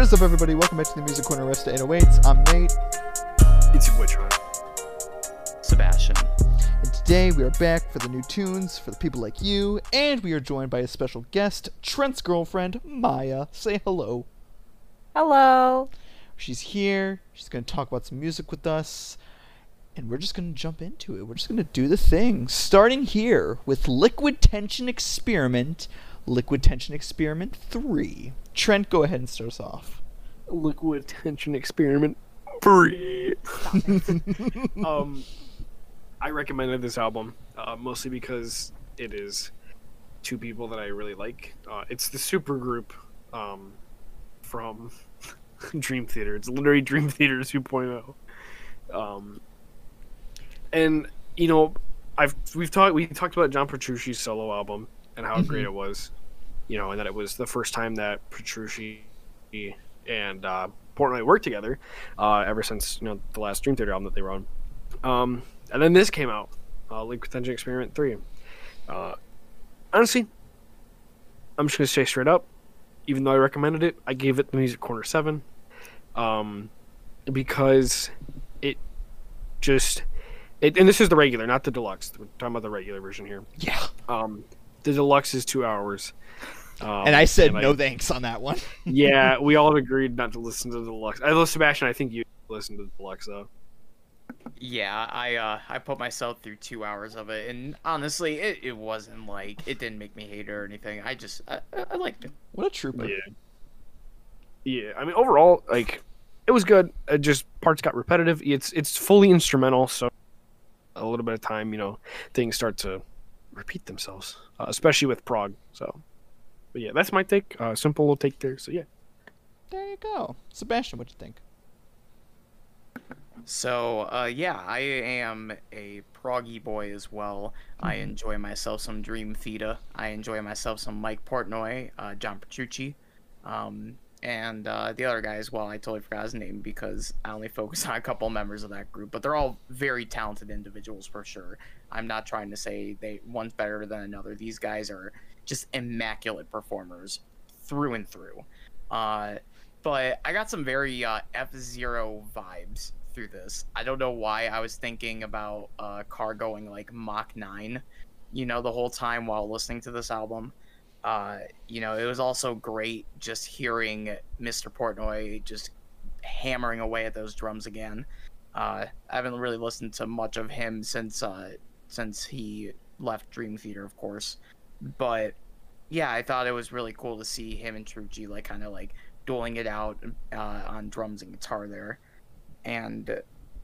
What is up, everybody? Welcome back to the Music Corner Rest 808s. I'm Nate, It's your witch hunt. Sebastian. and today we are back for the new tunes for the people like you, and we are joined by a special guest, Trent's girlfriend, Maya. Say hello. Hello. She's here. She's going to talk about some music with us, and we're just going to jump into it. We're just going to do the thing. Starting here with Liquid Tension Experiment, Liquid Tension Experiment 3. Trent, go ahead and start us off. Liquid tension experiment. 3. um, I recommended this album uh, mostly because it is two people that I really like. Uh, it's the super group um, from Dream Theater. It's literally Dream Theater 2.0. Um, and you know, I've we've talked we talked about John Petrucci's solo album and how great Mhm. it was. You know, and that it was the first time that Petrucci and uh, Portnoy worked together uh, ever since you know the last Dream Theater album that they were on. Um, and then this came out, uh, Liquid Tension Experiment Three. Uh, honestly, I'm just gonna say straight up, even though I recommended it, I gave it the Music Corner Seven, um, because it just it, and this is the regular, not the deluxe. We're talking about the regular version here. Yeah. Um, the deluxe is two hours. Um, And I said and no thanks on that one. yeah, we all agreed not to listen to the deluxe. I know Sebastian. I think you listened to the deluxe though. Yeah, I uh I put myself through two hours of it, and honestly, it, it wasn't like it didn't make me hate it or anything. I just I, I I liked it. What a trooper. Yeah. Yeah, I mean overall, like it was good. It just parts got repetitive. It's it's fully instrumental, so a little bit of time, you know, things start to repeat themselves, uh, especially with prog. So, but yeah, that's my take. Uh, simple little take there. So yeah, There you go. Sebastian, what'd you think? So uh yeah, I am a proggy boy as well. I Mhm. enjoy myself some Dream Theater. I enjoy myself some Mike Portnoy, uh, John Petrucci, um, and uh, the other guy as well. I totally forgot his name because I only focus on a couple members of that group, but they're all very talented individuals for sure. I'm not trying to say they one's better than another. These guys are just immaculate performers through and through. Uh, but I got some very uh, F Zero vibes through this. I don't know why I was thinking about a car going like Mach 9, you know, the whole time while listening to this album. Uh, you know, it was also great just hearing Mr. Portnoy just hammering away at those drums again. Uh, I haven't really listened to much of him since uh, since he left Dream Theater, of course. But yeah, I thought it was really cool to see him and Trucci like kind of like dueling it out uh, on drums and guitar there. And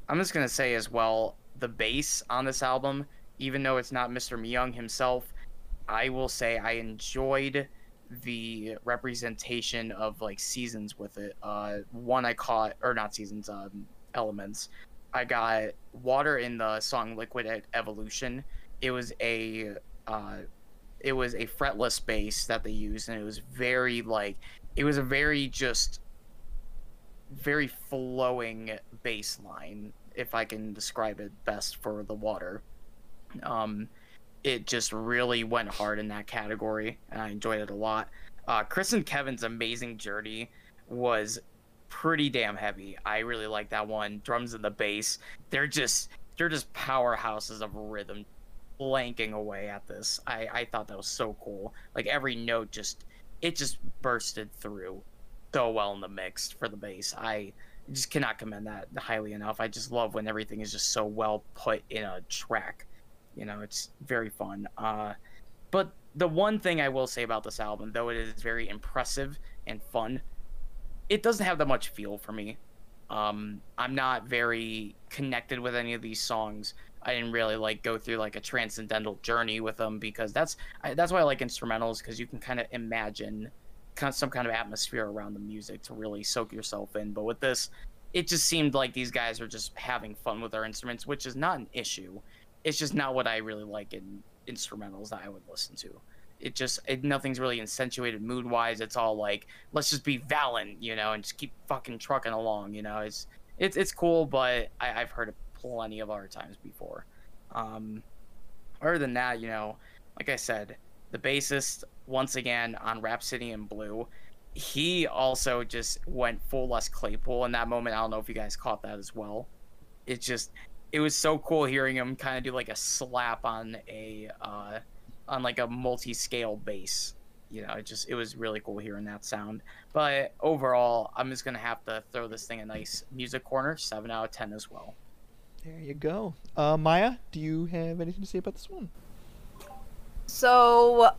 I'm just gonna say as well, the bass on this album, even though it's not Mr. Myung himself, I will say I enjoyed the representation of like seasons with it. Uh, one I caught, or not seasons, um, elements. I got water in the song "Liquid Evolution." It was a, uh, it was a fretless bass that they used, and it was very like, it was a very just very flowing bass line, if I can describe it best for the water. Um, it just really went hard in that category, and I enjoyed it a lot. Uh, Chris and Kevin's amazing journey was pretty damn heavy. I really like that one. Drums and the bass, they're just they're just powerhouses of rhythm, blanking away at this. I I thought that was so cool. Like every note just it just bursted through so well in the mix for the bass. I just cannot commend that highly enough. I just love when everything is just so well put in a track. You know, it's very fun. Uh, but the one thing I will say about this album, though it is very impressive and fun, it doesn't have that much feel for me. Um, I'm not very connected with any of these songs. I didn't really like go through like a transcendental journey with them because that's I, that's why I like instrumentals because you can kind of imagine kind of some kind of atmosphere around the music to really soak yourself in. But with this, it just seemed like these guys are just having fun with their instruments, which is not an issue. It's just not what I really like in instrumentals that I would listen to. It just it, nothing's really accentuated mood wise. It's all like let's just be Valen, you know, and just keep fucking trucking along. You know, it's it's it's cool, but I, I've heard it plenty of other times before. Um, other than that, you know, like I said, the bassist once again on Rhapsody in Blue, he also just went full Les Claypool in that moment. I don't know if you guys caught that as well. It just it was so cool hearing him kind of do like a slap on a uh, on like a multi-scale bass. You know, it just it was really cool hearing that sound. But overall, I'm just gonna have to throw this thing a nice music corner, seven out of ten as well. There you go. Uh, Maya, do you have anything to say about this one? So,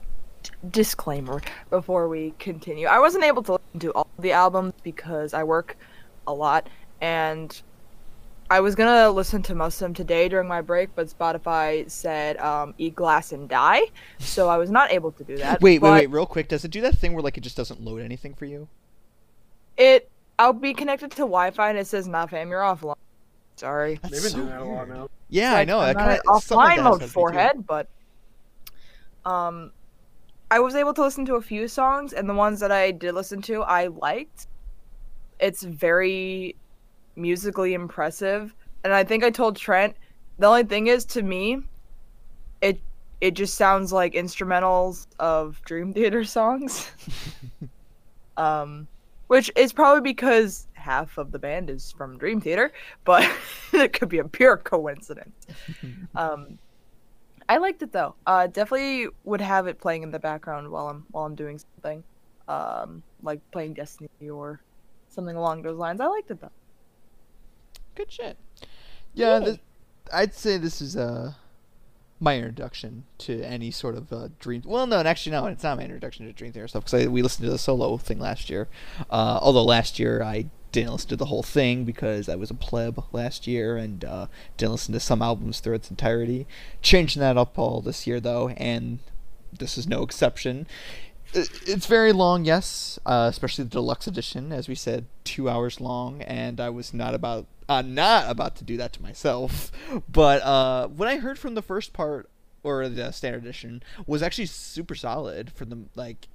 disclaimer before we continue. I wasn't able to listen to all the albums because I work a lot and I was gonna listen to most of them today during my break, but Spotify said um, eat glass and die, so I was not able to do that. Wait, wait, but wait, real quick. Does it do that thing where like it just doesn't load anything for you? It, I'll be connected to Wi-Fi and it says not fam, you're offline. Sorry. That's They've been so doing that a lot now. Yeah, I know. I'm I kinda, in something like offline mode happens to me too. forehead, but um, I was able to listen to a few songs, and the ones that I did listen to, I liked. It's very musically impressive, and I think I told Trent. The only thing is, to me, it it just sounds like instrumentals of Dream Theater songs. um, which is probably because half of the band is from Dream Theater, but it could be a pure coincidence. Um, I liked it though. Uh, definitely would have it playing in the background while I'm while I'm doing something, um, like playing Destiny or something along those lines. I liked it though. Good shit. Yeah, this, I'd say this is uh my introduction to any sort of uh, dream. Well, no, actually, no, it's not my introduction to Dream Theater stuff because we listened to the solo thing last year. Uh, although last year I didn't listen to the whole thing because I was a pleb last year and uh, didn't listen to some albums through its entirety. Changing that up all this year though, and this is no exception. It's very long, yes, uh, especially the deluxe edition, as we said, two hours long, and I was not about uh, not about to do that to myself. But uh, what I heard from the first part or the standard edition was actually super solid for the like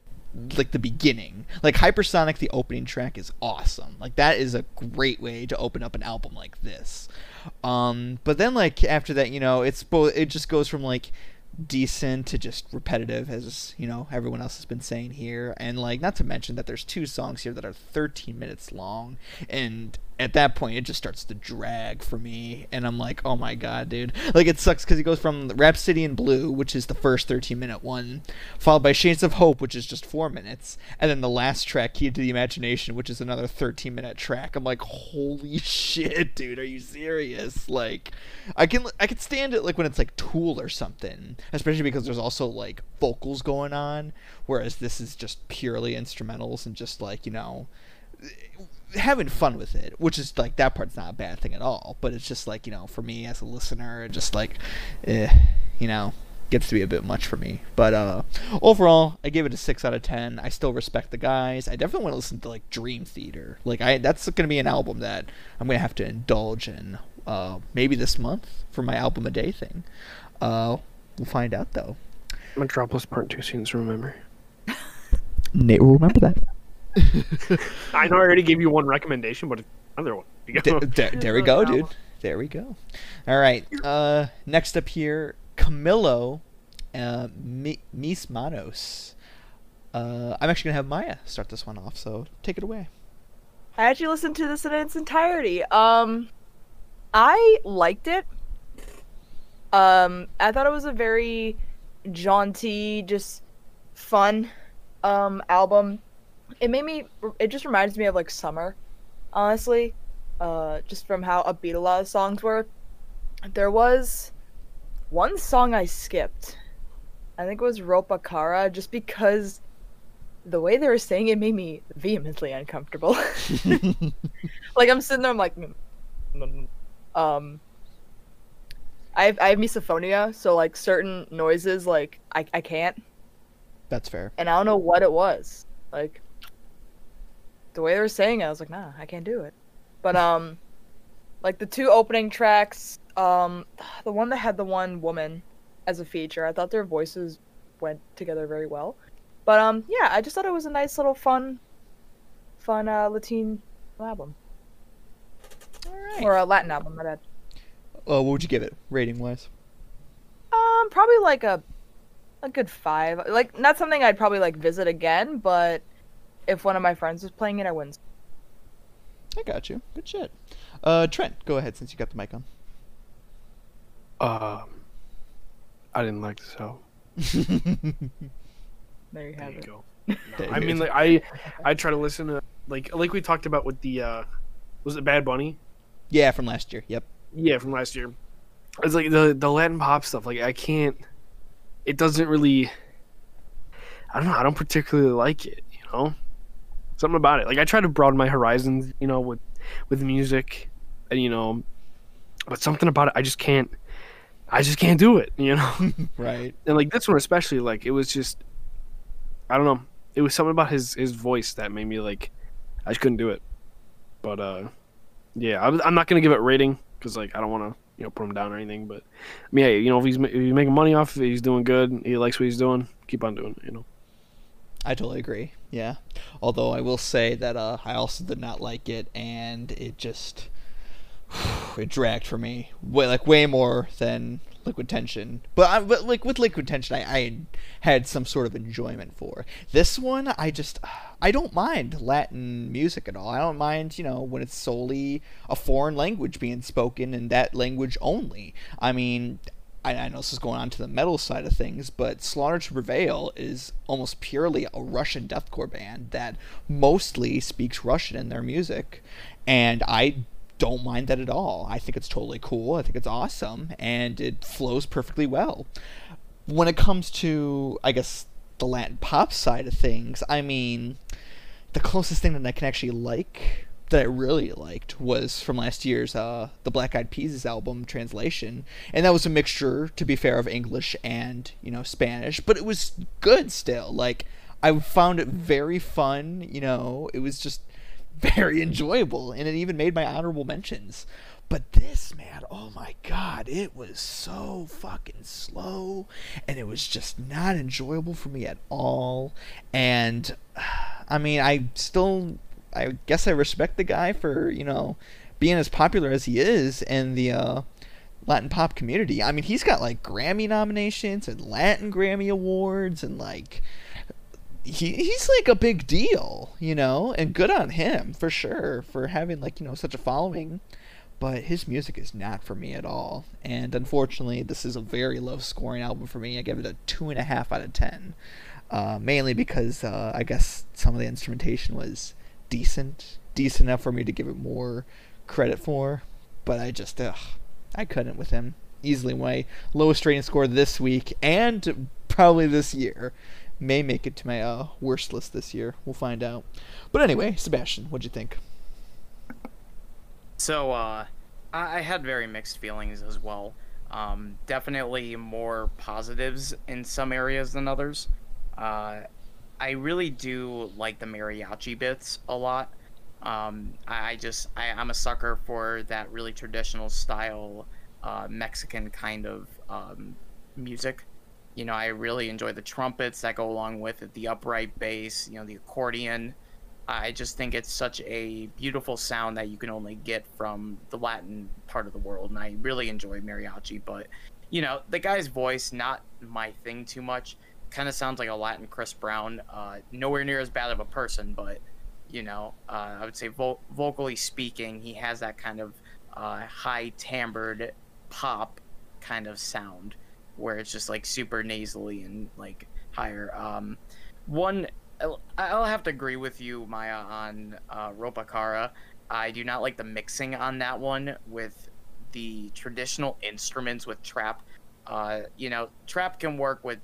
like the beginning. Like Hypersonic, the opening track is awesome. Like that is a great way to open up an album like this. Um, but then like after that, you know, it's both. It just goes from like decent to just repetitive as you know everyone else has been saying here. And like not to mention that there's two songs here that are 13 minutes long. And at that point it just starts to drag for me and i'm like oh my god dude. Like it sucks because he goes from rhapsody in blue which is the first 13 minute one followed by shades of hope which is just four minutes and then the last track key to the imagination which is another 13 minute track. I'm like holy shit dude are you serious? Like i can i can stand it like when it's like tool or something especially because there's also like vocals going on whereas this is just purely instrumentals and just like you know having fun with it which is like that part's not a bad thing at all but it's just like you know for me as a listener it just like eh, you know gets to be a bit much for me. But uh overall i give it a 6 out of 10 i still respect the guys. I definitely want to listen to like dream theater. Like i that's going to be an album that i'm going to have to indulge in uh maybe this month for my album a day thing. Uh we'll find out though. Metropolis Part Two scenes. Remember? nate will remember that I know I already gave you one recommendation, but another one. You D- d- there we go, dude. There we go. All right. Uh, next up here, Camilo, uh, Mi- Mis Manos. Uh, I'm actually gonna have Maya start this one off, so take it away. I actually listened to this in its entirety. Um, I liked it. Um, I thought it was a very jaunty, just fun um album. It made me. It just reminds me of like summer, honestly. Uh, just from how upbeat a lot of songs were. There was one song I skipped. I think it was Ropa Cara, just because the way they were saying it made me vehemently uncomfortable. like I'm sitting there, I'm like, "Mm, mm, mm." um, I have I have misophonia, so like certain noises, like I I can't, That's fair. and I don't know what it was. Like the way they were saying it, I was like, nah, I can't do it. But um, like the two opening tracks, um, the one that had the one woman as a feature, I thought their voices went together very well. But um, yeah, I just thought it was a nice little fun, fun uh Latin album All right. or a Latin album. My bad. Uh, what would you give it, rating wise? Um, probably like a, a good five. Like not something I'd probably like visit again, but if one of my friends was playing it, I wouldn't. I got you. Good shit. Uh, Trent, go ahead since you got the mic on. Um, I didn't like this album. There you There have you it. go. There I mean, like I, I try to listen to like like we talked about with the uh, was it Bad Bunny? yeah, from last year. Yep. Yeah, from last year. It's like the the Latin pop stuff. Like I can't. It doesn't really. I don't know. I don't particularly like it. You know, something about it. Like I try to broaden my horizons. You know, with with music, and you know, but something about it, I just can't. I just can't do it. You know. Right. and like this one especially like it was just i don't know it was something about his his voice that made me like i just couldn't do it but uh yeah I, i'm not gonna give it rating because like i don't want to you know put him down or anything but i mean hey, you know if he's, if he's making money off it he's doing good he likes what he's doing keep on doing it you know I totally agree. Yeah. Although I will say that uh, I also did not like it, and it just it dragged for me way like way more than Liquid Tension. But I, but like with Liquid Tension, I, I had some sort of enjoyment for. This one, I just I don't mind Latin music at all. I don't mind you know when it's solely a foreign language being spoken and that language only. I mean. I, I know this is going on to the metal side of things, but Slaughter to Prevail is almost purely a Russian deathcore band that mostly speaks Russian in their music, and I don't mind that at all. I think it's totally cool. I think it's awesome, and it flows perfectly well. When it comes to, I guess, the Latin pop side of things, I mean, the closest thing that I can actually like that I really liked was from last year's uh, the Black Eyed Peas album translation, and that was a mixture, to be fair, of English and you know Spanish, but it was good still. Like I found it very fun. You know, it was just very enjoyable, and it even made my honorable mentions. But this man, oh my god, it was so fucking slow, and it was just not enjoyable for me at all. And I mean, I still I guess I respect the guy for you know being as popular as he is in the uh, Latin pop community. I mean, he's got like Grammy nominations and Latin Grammy awards, and like he he's like a big deal, you know, and good on him for sure for having like you know such a following. But his music is not for me at all, and unfortunately, this is a very low scoring album for me. I give it a two and a half out of ten, uh, mainly because uh, I guess some of the instrumentation was decent, decent enough for me to give it more credit for. But I just, ugh, I couldn't with him. Easily my lowest rating score this week and probably this year. May make it to my uh, worst list this year. We'll find out. But anyway, Sebastian, what'd you think? So, uh, I, had very mixed feelings as well. Um, definitely more positives in some areas than others. Uh, I really do like the mariachi bits a lot. Um, I, I just I, I'm a sucker for that really traditional style uh, Mexican kind of um, music. You know, I really enjoy the trumpets that go along with it, the upright bass, you know, the accordion. I just think it's such a beautiful sound that you can only get from the Latin part of the world, and I really enjoy mariachi. But you know, the guy's voice not my thing too much. Kind of sounds like a Latin Chris Brown. Uh, nowhere near as bad of a person, but you know, uh, I would say vo- vocally speaking, he has that kind of uh, high timbred pop kind of sound where it's just like super nasally and like higher. Um, one I'll- have to agree with you, Maya, on uh, Ropa Cara. I do not like the mixing on that one with the traditional instruments with trap. Uh, you know, trap can work with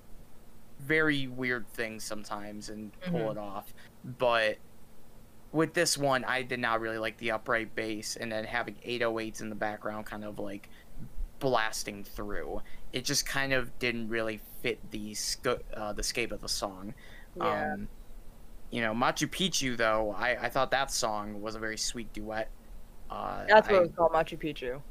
very weird things sometimes and pull Mhm. it off, but with this one, I did not really like the upright bass and then having 808s in the background, kind of like blasting through. It just kind of didn't really fit the sco- uh, the scape of the song. Yeah. Um, you know, Machu Picchu though, I, I thought that song was a very sweet duet. Uh, That's what I, it was called, Machu Picchu.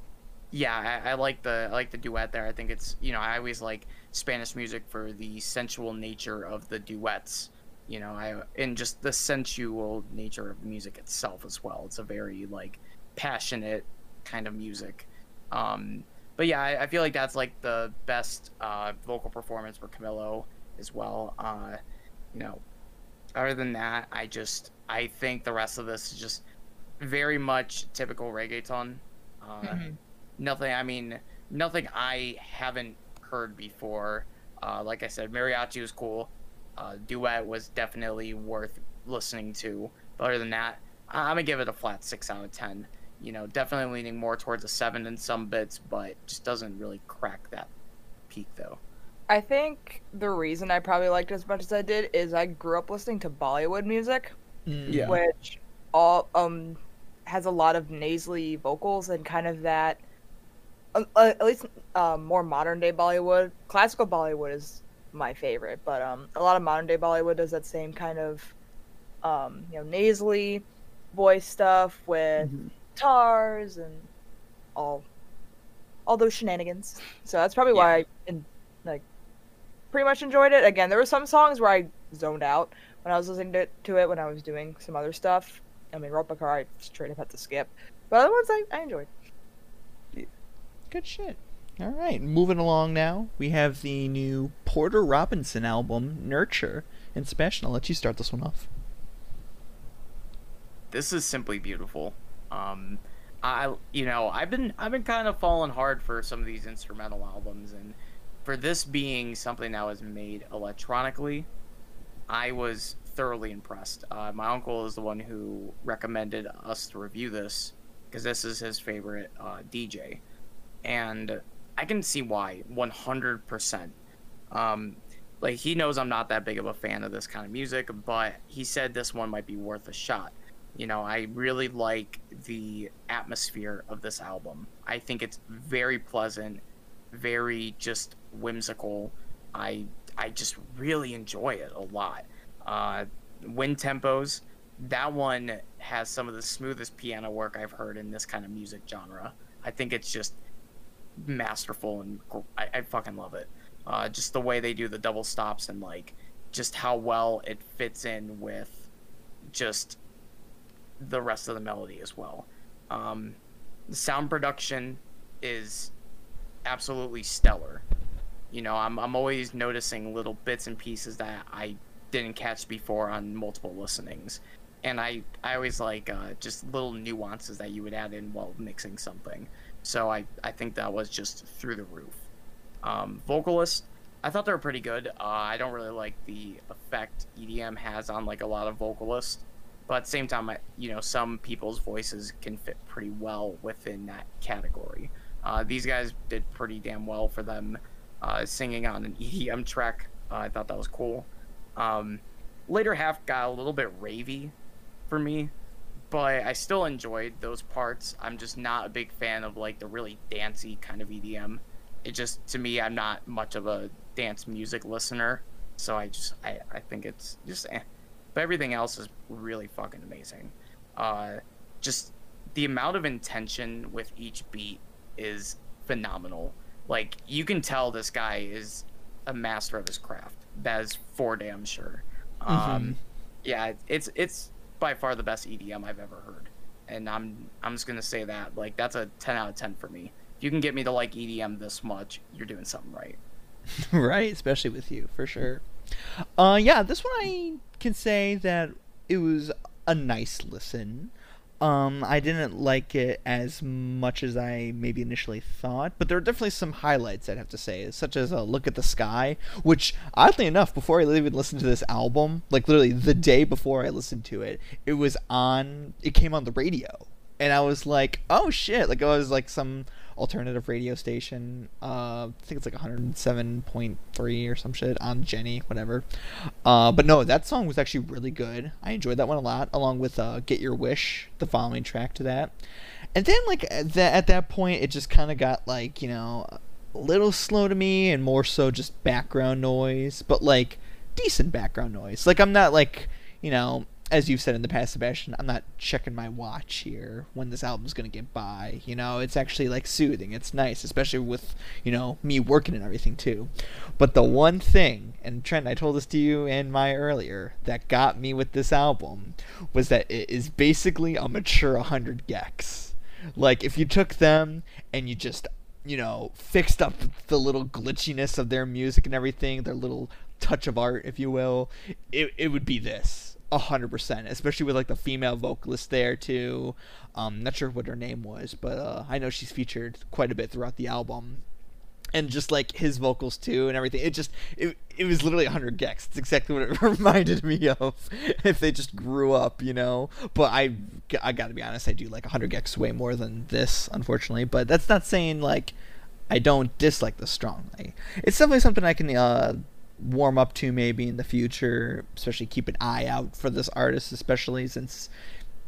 yeah, I, I like the I like the duet there. I think it's you know I always like Spanish music for the sensual nature of the duets. You know, I and just the sensual nature of the music itself as well. It's a very like passionate kind of music. Um, but yeah, I, I feel like that's like the best uh, vocal performance for Camilo as well. Uh, you know, other than that, I just I think the rest of this is just very much typical reggaeton. Uh, Mhm. Nothing. I mean, nothing I haven't heard before. Uh, like I said, mariachi was cool. Uh, duet was definitely worth listening to. But other than that, I- I'm gonna give it a flat six out of ten. You know, definitely leaning more towards a seven in some bits, but just doesn't really crack that peak though. I think the reason I probably liked it as much as I did is I grew up listening to Bollywood music, Mm. Yeah. which all um has a lot of nasally vocals and kind of that. Uh, uh, at least uh, more modern day Bollywood. Classical Bollywood is my favorite, but um, a lot of modern day Bollywood does that same kind of um, you know nasally voice stuff with guitars and all all those shenanigans. So that's probably why I in, like pretty much enjoyed it. Again, there were some songs where I zoned out when I was listening to, to it when I was doing some other stuff. I mean, Ropa Cara, I straight up had to skip. But other ones I, I enjoyed. Good shit. All right, moving along now. We have the new Porter Robinson album, Nurture. And Sebastian, I'll let you start this one off. this is simply beautiful. Um, I you know I've been I've been kind of falling hard for some of these instrumental albums, and for this being something that was made electronically, I was thoroughly impressed. Uh, my uncle is the one who recommended us to review this because this is his favorite uh, DJ, and I can see why 100%. Um, like he knows I'm not that big of a fan of this kind of music, but he said this one might be worth a shot. You know, I really like the atmosphere of this album. I think it's very pleasant, very just whimsical. I I just really enjoy it a lot. Uh, wind tempos, that one has some of the smoothest piano work I've heard in this kind of music genre. I think it's just masterful and I, I fucking love it. Uh, just the way they do the double stops and like just how well it fits in with just the rest of the melody as well. Um, the sound production is absolutely stellar. You know, I'm I'm always noticing little bits and pieces that I didn't catch before on multiple listenings, and I I always like uh, just little nuances that you would add in while mixing something. So I I think that was just through the roof. Um, vocalist, I thought they were pretty good. Uh, I don't really like the effect EDM has on like a lot of vocalists, but at the same time, I, you know, some people's voices can fit pretty well within that category. Uh, these guys did pretty damn well for them uh, singing on an EDM track. Uh, I thought that was cool. Um, later half got a little bit ravey for me, but I still enjoyed those parts. I'm just not a big fan of like the really dancey kind of EDM. It just to me, I'm not much of a dance music listener, so I just I, I think it's just eh. But everything else is really fucking amazing. Uh, just the amount of intention with each beat is phenomenal. Like you can tell this guy is a master of his craft. That is for damn sure. Um, yeah, it's it's by far the best EDM I've ever heard, and I'm I'm just gonna say that like that's a ten out of ten for me. If you can get me to like EDM this much, you're doing something right. right, especially with you for sure. Uh, yeah, this one I can say that it was a nice listen. Um, I didn't like it as much as I maybe initially thought, but there are definitely some highlights I'd have to say, such as a look at the sky, which oddly enough, before I even listened to this album, like literally the day before I listened to it, it was on. It came on the radio, and I was like, oh shit! Like it was like some alternative radio station. Uh, I think it's like 107.3 or some shit on Jenny, whatever. Uh, but no, that song was actually really good. I enjoyed that one a lot, along with uh, "Get Your Wish," the following track to that. And then, like at at that point, it just kind of got like you know a little slow to me, and more so just background noise, but like decent background noise. Like I'm not like you know as you've said in the past, Sebastian, I'm not checking my watch here when this album's gonna get by. You know, it's actually like soothing. It's nice, especially with you know me working and everything too. But the one thing, and Trent, I told this to you and my earlier, that got me with this album was that it is basically a mature 100 gecs. Like if you took them and you just you know, fixed up the little glitchiness of their music and everything, their little touch of art, if you will, it it would be this hundred percent. Especially with like the female vocalist there too. Um, not sure what her name was, but uh, I know she's featured quite a bit throughout the album. And just like his vocals too, and everything, it just it, it was literally 100 gecs. It's exactly what it reminded me of if they just grew up, you know. But I I gotta be honest, I do like 100 gecs way more than this, unfortunately. But that's not saying like I don't dislike this strongly. It's definitely something I can uh, warm up to maybe in the future, especially keep an eye out for this artist, especially since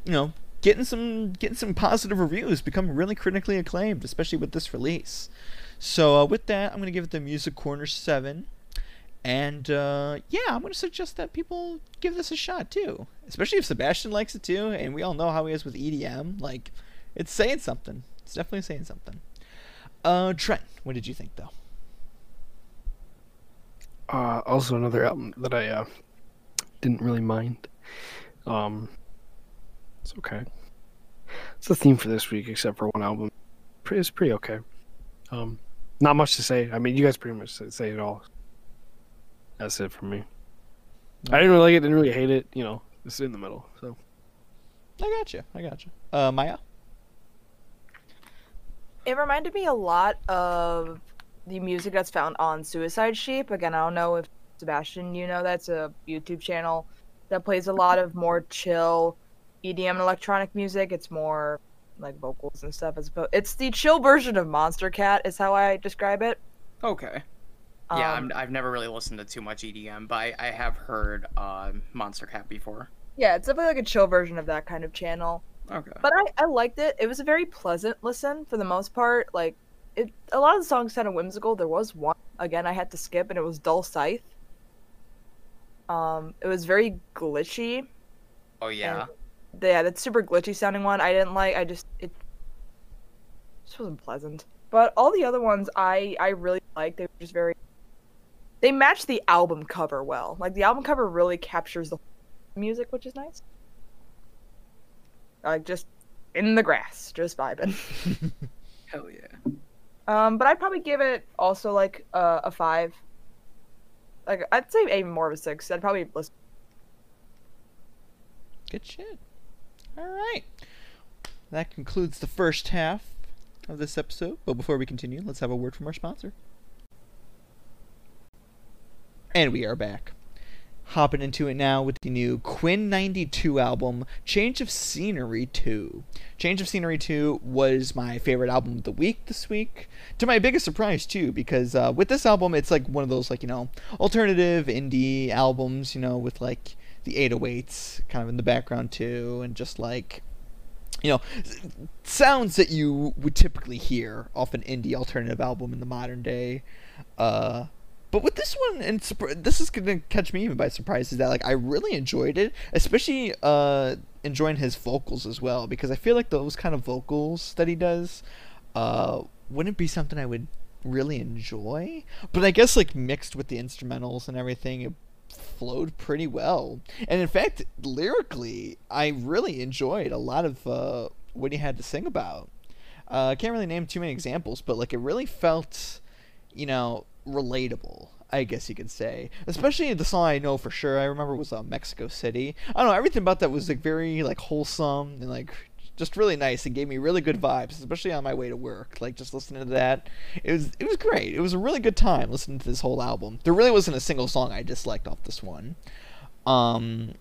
you know getting some getting some positive reviews, become really critically acclaimed, especially with this release. So uh, with that, I'm gonna give it the Music Corner seven, and uh, yeah, I'm gonna suggest that people give this a shot too, especially if Sebastian likes it too, and we all know how he is with EDM. Like, it's saying something. It's definitely saying something. Uh, Trent, what did you think though? Uh, also another album that I uh, didn't really mind. Um, it's okay. It's the theme for this week, except for one album. It's pretty okay. Um, not much to say. I mean, you guys pretty much say it all. That's it for me. I didn't really like it. Didn't really hate it. You know, it's in the middle. So. I got you. I got you. Uh, Maya. It reminded me a lot of the music that's found on Suicide Sheep. Again, I don't know if Sebastian, you know, that's a YouTube channel that plays a lot of more chill EDM and electronic music. It's more like vocals and stuff. As opposed, it's the chill version of Monstercat, is how I describe it. Okay. Yeah, Um, I'm, I've never really listened to too much EDM, but I, I have heard uh, Monstercat before. Yeah, it's definitely like a chill version of that kind of channel. Okay. But I, I liked it. It was a very pleasant listen for the most part. Like, it a lot of the songs sounded whimsical. There was one again I had to skip, and it was Dull Scythe. Um, it was very glitchy. oh yeah. Yeah, that super glitchy sounding one I didn't like. I just it just wasn't pleasant. But all the other ones I I really liked. They were just very. They matched the album cover well. Like the album cover really captures the music, which is nice. Like just in the grass, just vibing. Hell yeah. Um, but I'd probably give it also like uh, a five. Like I'd say even more of a six. I'd probably listen. Good shit. All right. That concludes the first half of this episode. But before we continue, let's have a word from our sponsor. And we are back. Hopping into it now with the new Quinn XCII album, Change of Scenery 2. Change of Scenery 2 was my favorite album of the week this week. To my biggest surprise, too, because uh, with this album, it's like one of those, like, you know, alternative indie albums, you know, with like the 808s kind of in the background, too, and just like you know, sounds that you would typically hear off an indie alternative album in the modern day. Uh, but with this one, and this is gonna catch me even by surprise, is that like I really enjoyed it, especially uh, enjoying his vocals as well, because I feel like those kind of vocals that he does, uh, wouldn't be something I would really enjoy. But I guess like mixed with the instrumentals and everything, it flowed pretty well. And in fact, lyrically, I really enjoyed a lot of uh, what he had to sing about. Uh, I can't really name too many examples, but like it really felt, you know, relatable. I guess you could say, especially the song I know for sure. I remember was uh, Mexico City. I don't know everything about that was like very like wholesome and like just really nice and gave me really good vibes, especially on my way to work. Like just listening to that, it was it was great. It was a really good time listening to this whole album. There really wasn't a single song I disliked off this one. Um,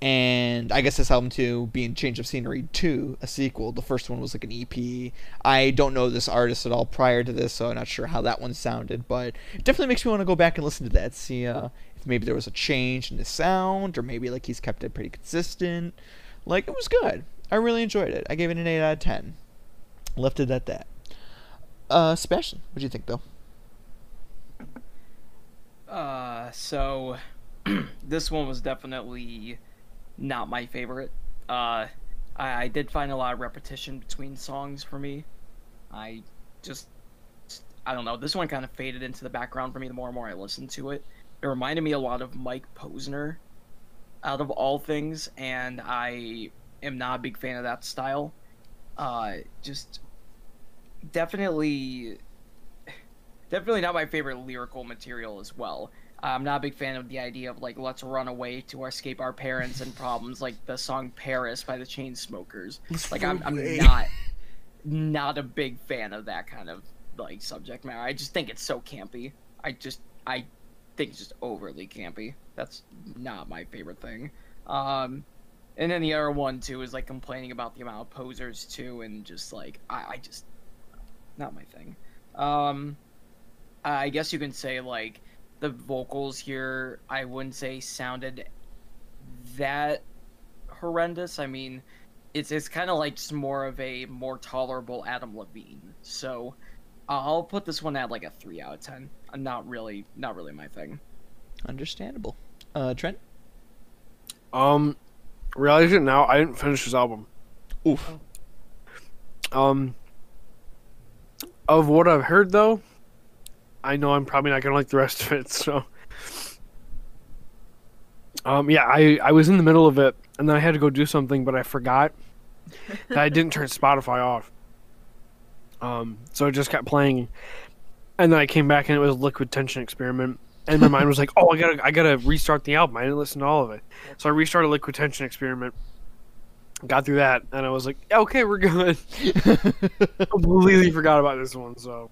and I guess this album too, being Change of Scenery 2, a sequel. The first one was like an EP. I don't know this artist at all prior to this, so I'm not sure how that one sounded, but it definitely makes me want to go back and listen to that, see uh, if maybe there was a change in the sound, or maybe like he's kept it pretty consistent. Like it was good. I really enjoyed it. I gave it an 8 out of 10. Left it at that. Uh, Sebastian, what do you think though? Uh, so this one was definitely not my favorite. Uh, I, I did find a lot of repetition between songs for me. I just, I don't know. This one kind of faded into the background for me the more and more I listened to it. It reminded me a lot of Mike Posner, out of all things, and I am not a big fan of that style. Uh, just definitely, definitely not my favorite lyrical material as well. I'm not a big fan of the idea of like let's run away to escape our parents and problems, like the song "Paris" by the Chainsmokers. Like I'm, I'm not not a big fan of that kind of like subject matter. I just think it's so campy. I just I think it's just overly campy. That's not my favorite thing. Um, and then the other one too is like complaining about the amount of posers too, and just like I, I just not my thing. Um, I guess you can say like the vocals here. I wouldn't say sounded that horrendous. I mean, it's it's kind of like just more of a more tolerable Adam Levine. So I'll put this one at like a three out of ten. Not really, not really my thing. Understandable. Uh, Trent. Um, realize it now. I didn't finish his album. Oof. Um, of what I've heard though, I know I'm probably not gonna like the rest of it. So, um, yeah, I I was in the middle of it, and then I had to go do something, but I forgot that I didn't turn Spotify off. Um, so it just kept playing, and then I came back and it was Liquid Tension Experiment, and my mind was like, oh, I gotta I gotta restart the album. I didn't listen to all of it, so I restarted Liquid Tension Experiment. Got through that, and I was like, okay, we're good. Completely forgot about this one, so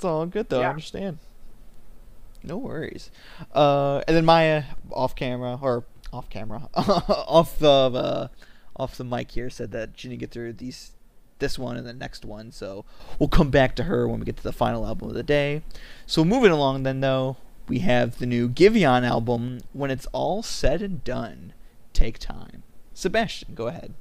It's all good though. I understand. No worries. Uh, and then Maya off camera or off camera, off of uh, off the mic here said that she didn't get through these, this one and the next one. So we'll come back to her when we get to the final album of the day. So moving along, then though we have the new Giveon album. When it's all said and done, take time. Sebastian, go ahead.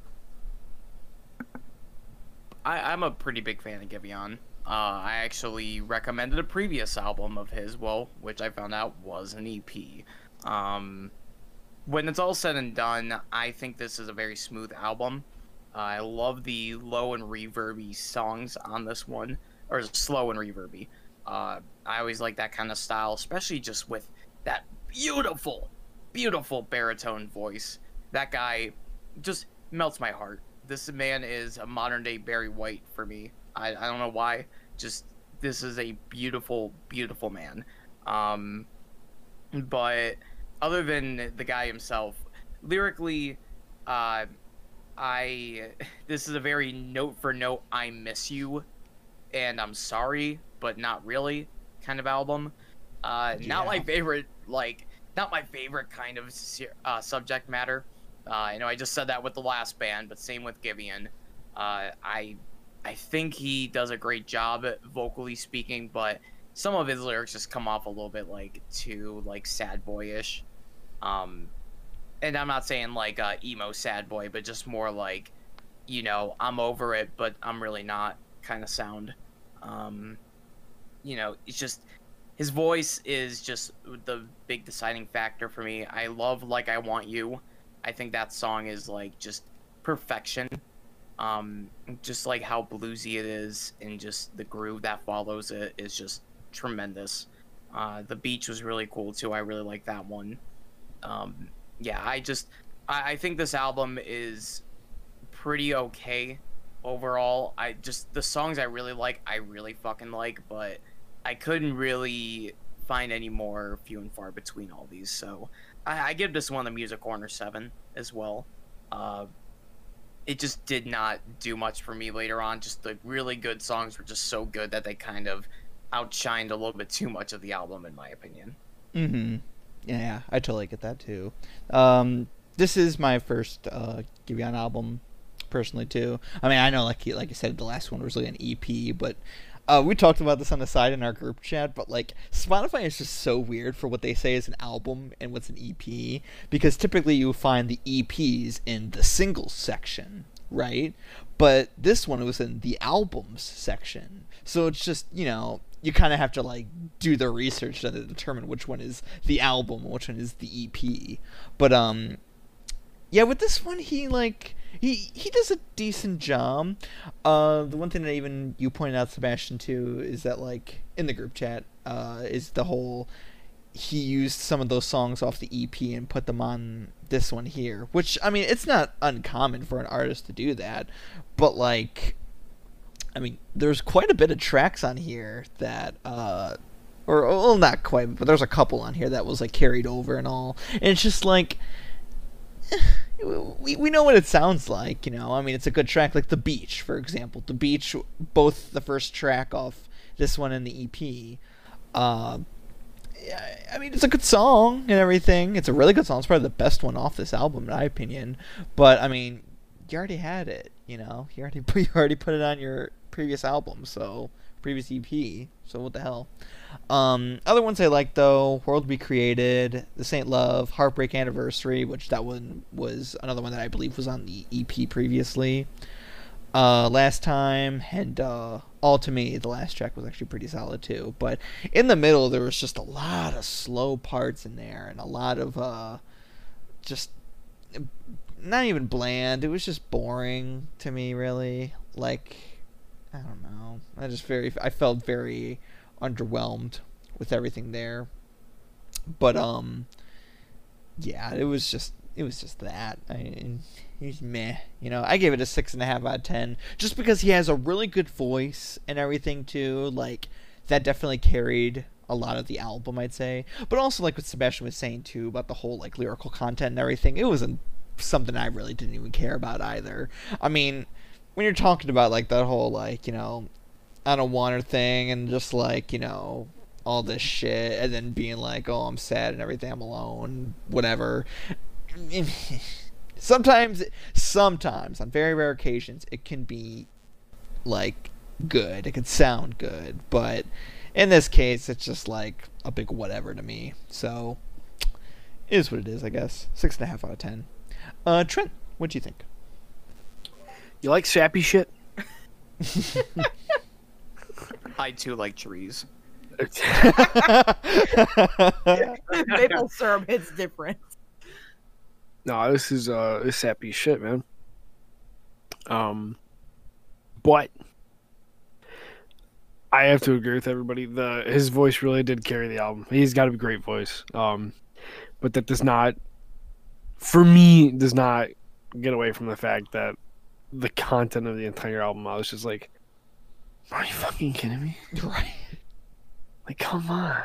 I, I'm a pretty big fan of Giveon. Uh, I actually recommended a previous album of his, well, which I found out was an EP. Um, when it's all said and done, I think this is a very smooth album. Uh, I love the low and reverby songs on this one, or slow and reverby. Uh, I always like that kind of style, especially just with that beautiful, beautiful baritone voice. That guy just melts my heart. This man is a modern day Barry White for me. I, I don't know why. Just this is a beautiful, beautiful man. Um, but other than the guy himself, lyrically, uh, I this is a very note for note I miss you, and I'm sorry, but not really kind of album. Uh, not my favorite, like not my favorite kind of uh, subject matter. Uh, you know, I just said that with the last band, but same with Giveon. Uh, I I think he does a great job vocally speaking, but some of his lyrics just come off a little bit like too like sad boyish. Um, and I'm not saying like uh, emo sad boy, but just more like, you know, I'm over it, but I'm really not kind of sound. Um, you know, it's just his voice is just the big deciding factor for me. I love like I want you. I think that song is like just perfection. Um, just like how bluesy it is, and just the groove that follows it is just tremendous. Uh, the beach was really cool too. I really like that one. Um, yeah, I just I, I think this album is pretty okay overall. I just the songs I really like, I really fucking like, but I couldn't really find any more few and far between all these. So I, I give this one the music corner seven as well. Uh, it just did not do much for me later on. Just the really good songs were just so good that they kind of outshined a little bit too much of the album, in my opinion. Mm-hmm. Yeah, I totally get that too. Um, this is my first uh, Giveon album, personally too. I mean, I know, like like you said, the last one was really an EP, but uh, we talked about this on the side in our group chat. But like, Spotify is just so weird for what they say is an album and what's an EP, because typically you find the EPs in the singles section, right? But this one was in the albums section, so it's just you know you kind of have to like do the research to determine which one is the album which one is the EP. But um yeah, with this one he like he he does a decent job. Uh the one thing that even you pointed out Sebastian too is that like in the group chat uh is the whole he used some of those songs off the EP and put them on this one here, which I mean, it's not uncommon for an artist to do that, but like I mean, there's quite a bit of tracks on here that uh, or well, not quite, but there's a couple on here that was like carried over and all, and it's just like. We, we know what it sounds like, you know. I mean, it's a good track, like The Beach, for example. The Beach, both the first track off this one and the EP. Uh, I mean, it's a good song and everything. It's a really good song. It's probably the best one off this album, in my opinion. But I mean, you already had it, you know. You already you already put it on your previous album, so previous EP. So what the hell? Um, other ones I like though: World We Created, The Saint Love, Heartbreak Anniversary, which that one was another one that I believe was on the EP previously. Uh, last time and uh, all to me, the last track was actually pretty solid too. But in the middle, there was just a lot of slow parts in there and a lot of uh, just not even bland. It was just boring to me, really. Like I don't know. I just very I felt very underwhelmed with everything there. But um yeah, it was just it was just that. I he's meh. You know, I gave it a six and a half out of ten. Just because he has a really good voice and everything too, like that definitely carried a lot of the album, I'd say. But also like what Sebastian was saying too about the whole like lyrical content and everything, it wasn't something I really didn't even care about either. I mean, when you're talking about like that whole like you know I don't want her thing and just like you know all this shit and then being like oh I'm sad and everything I'm alone whatever. sometimes sometimes on very rare occasions it can be like good. It can sound good but in this case it's just like a big whatever to me. So it is what it is i guess. Six and a half out of ten. Uh trent what do you think You like sappy shit? I too like trees. Maple syrup hits different. No, this is uh this sappy shit, man. Um, but I have to agree with everybody. The his voice really did carry the album. He's got a great voice. Um, but that does not, for me, does not get away from the fact that the content of the entire album, I was just like, are you fucking kidding me? right Like, come on.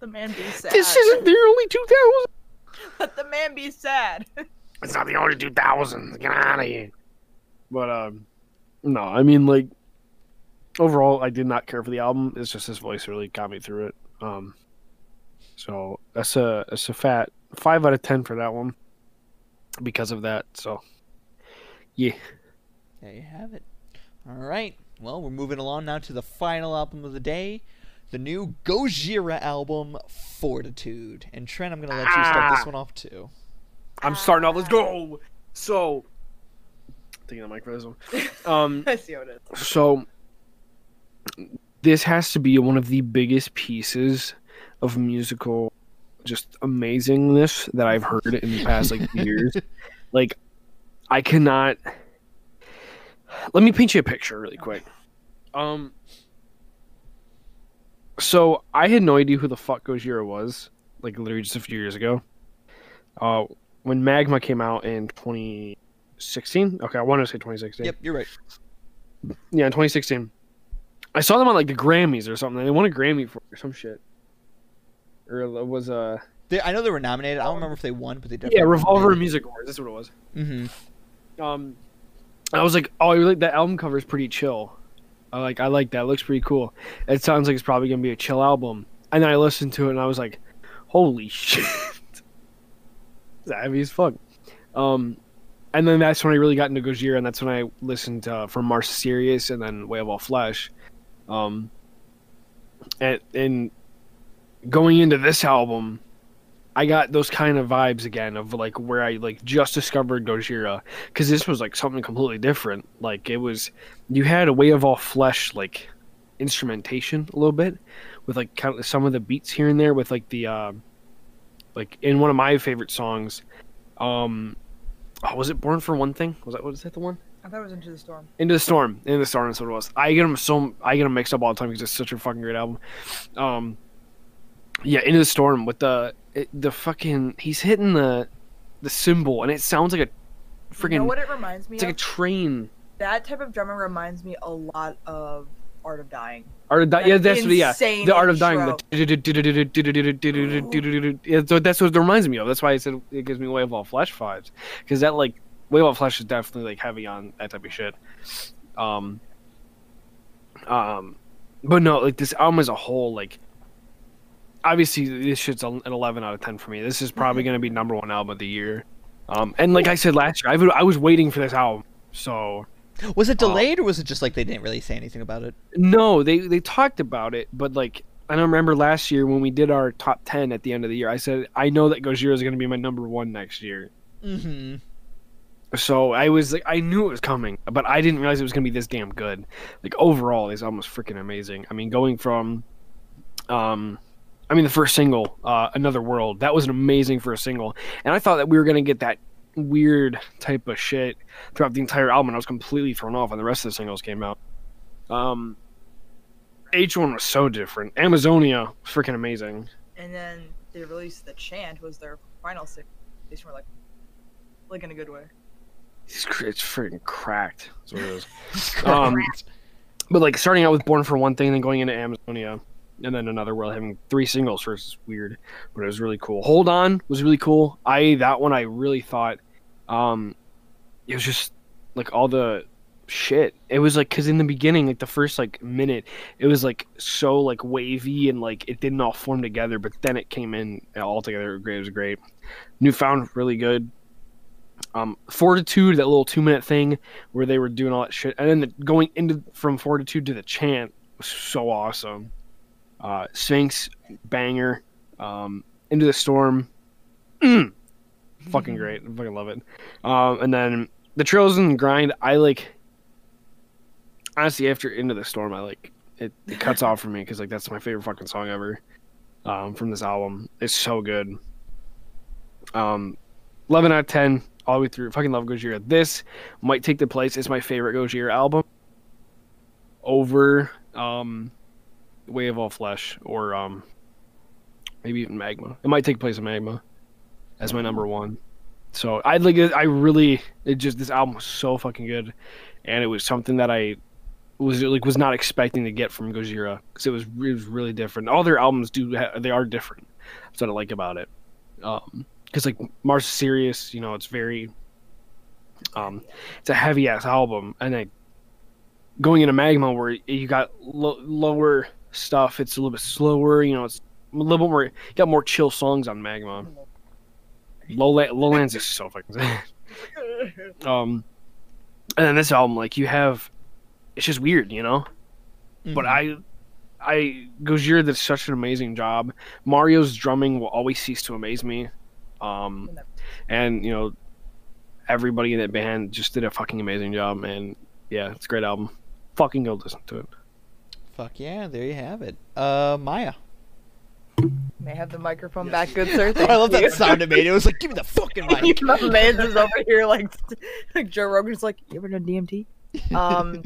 The man be sad. This isn't the early 2000s. Let the man be sad. It's not the early 2000s. Get out of here. But, um, no, I mean, like, overall, I did not care for the album. It's just his voice really got me through it. Um, so that's a that's a fat five out of ten for that one because of that. So, yeah. There you have it. All right. Well, we're moving along now to the final album of the day, the new Gojira album, Fortitude. And Trent, I'm going to let you start this Ah. one off too. I'm starting off. Let's go. So, taking the mic for this one. Um, I see how it is. so this has to be one of the biggest pieces of musical just amazingness that I've heard in the past like years. Like I cannot Let me paint you a picture really quick. Um so I had no idea who the fuck Gojira was, like literally just a few years ago. Uh when Magma came out in 2016. Okay, I want to say 2016 Yep, you're right. yeah, in 2016. I saw them on like the Grammys or something. They won a Grammy for some shit. Or it was uh They, I know they were nominated. I don't remember if they won, but they definitely yeah, Revolver. Music Awards. That's what it was. Mm-hmm. Um, I was like, oh, really that album cover is pretty chill. I like I like that. It looks pretty cool. It sounds like it's probably gonna be a chill album. And then I listened to it and I was like, holy shit, it's heavy as fuck. Um, and then that's when I really got into Gojira, and that's when I listened uh, from Mars Sirius and then Way of All Flesh. Um, and and going into this album, I got those kind of vibes again of like where I like just discovered Gojira because this was like something completely different. Like it was, you had a Way of All Flesh like instrumentation a little bit with like kind of some of the beats here and there with like the uh, like in one of my favorite songs. Um, oh, was it Born for One Thing? Was that was that the one? I thought it was Into the Storm. Into the Storm. Into the Storm. That's what it was. I get them so I get them mixed up all the time because it's such a fucking great album. Um, yeah, Into the Storm with the it, the fucking he's hitting the the cymbal and it sounds like a freaking You know what it reminds me it's like a train. that type of drumming reminds me a lot of Art of Dying. Art of Dying. Yeah, that's what. Yeah, the Art of Dying. The yeah, so that's what it reminds me of. That's why I said it gives me Way of All Flesh vibes, because that like Way of All Flesh is definitely like heavy on that type of shit. Um, um, but no, like this album as a whole, like obviously this shit's an eleven out of ten for me. This is probably gonna be number one album of the year. Um, and like I said last year, I, I was waiting for this album, so. Was it Oh. delayed or was it just like they didn't really say anything about it? No, they they talked about it, but like I don't remember last year when we did our top ten at the end of the year. I said I know that Gojira is going to be my number one next year. Mm-hmm. So I was like, I knew it was coming, but I didn't realize it was going to be this damn good. Like overall, it's almost freaking amazing. I mean, going from, um, I mean the first single, uh, "Another World," that was an amazing first single, and I thought that we were going to get that weird type of shit throughout the entire album, and I was completely thrown off when the rest of the singles came out. Um, H1 was so different. Amazonia, was freaking amazing. And then they released the chant was their final six. They were like, like in a good way. It's, it's freaking cracked. That's what it is. Um, but like starting out with Born for One Thing, and then going into Amazonia, and then another world having three singles first is weird, but it was really cool. Hold On was really cool. I that one I really thought, um, it was just like all the shit. It was like because in the beginning, like the first like minute, it was like so like wavy and like it didn't all form together, but then it came in all together. It was great. Newfound really good. Um, Fortitude, that little two minute thing where they were doing all that shit, and then the, going into from Fortitude to the chant was so awesome. Uh, Sphinx, banger. Um, into the Storm, mm, fucking great. I fucking love it. Um, and then the Trails and Grind, I like. Honestly, after Into the Storm, I like it. It cuts off for me because like that's my favorite fucking song ever. Um, from this album, it's so good. Um, eleven out of ten all the way through. Fucking love Gojira. This might take the place. It's my favorite Gojira album over um, Way of All Flesh or um, maybe even Magma. It might take place in Magma as my number one. So I'd like. I really it just this album was so fucking good, and it was something that I was like was not expecting to get from Gojira because it was it was really different. All their albums do they are different. That's what I like about it. Um, because like Mars Sirius, you know, it's very um, it's a heavy ass album, and then going into Magma where you got lo- lower stuff, it's a little bit slower. You know, it's a little bit more. Got more chill songs on Magma. Lowla- Lowlands is so fucking sad. Um, and then this album, like you have, it's just weird, you know. But I, I Gojira did such an amazing job. Mario's drumming will always cease to amaze me. Um, and you know, everybody in that band just did a fucking amazing job, and yeah, it's a great album. Fucking go listen to it. Fuck yeah, there you have it. Uh, Maya. May I have the microphone back, good sir. Thank I love you. that sound it made. It was like, give me the fucking mic. My man's is over here like, like Joe Rogan's like, you ever done DMT? Um,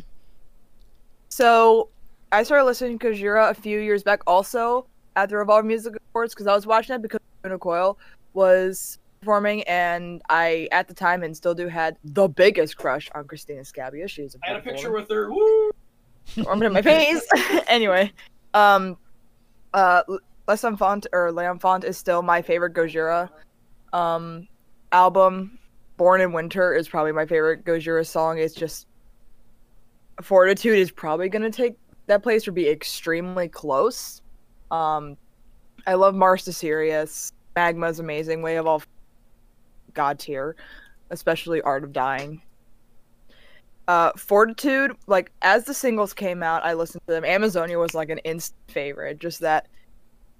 so I started listening to Gojira a few years back, also at the Revolver Music Awards, because I was watching it because Lacuna Coil was performing, and I at the time and still do had the biggest crush on Cristina Scabbia. She's a I had a picture woman. with her. Woo! I'm in my face. anyway, um, uh, Les Enfants or L'Enfant is still my favorite Gojira um album. Born in Winter is probably my favorite Gojira song. It's just Fortitude is probably gonna take that place or be extremely close. Um, I love Mars to Sirius. Magma's amazing. Way of all god tier, especially Art of Dying uh fortitude like as the singles came out i listened to them. Amazonia was like an instant favorite. Just that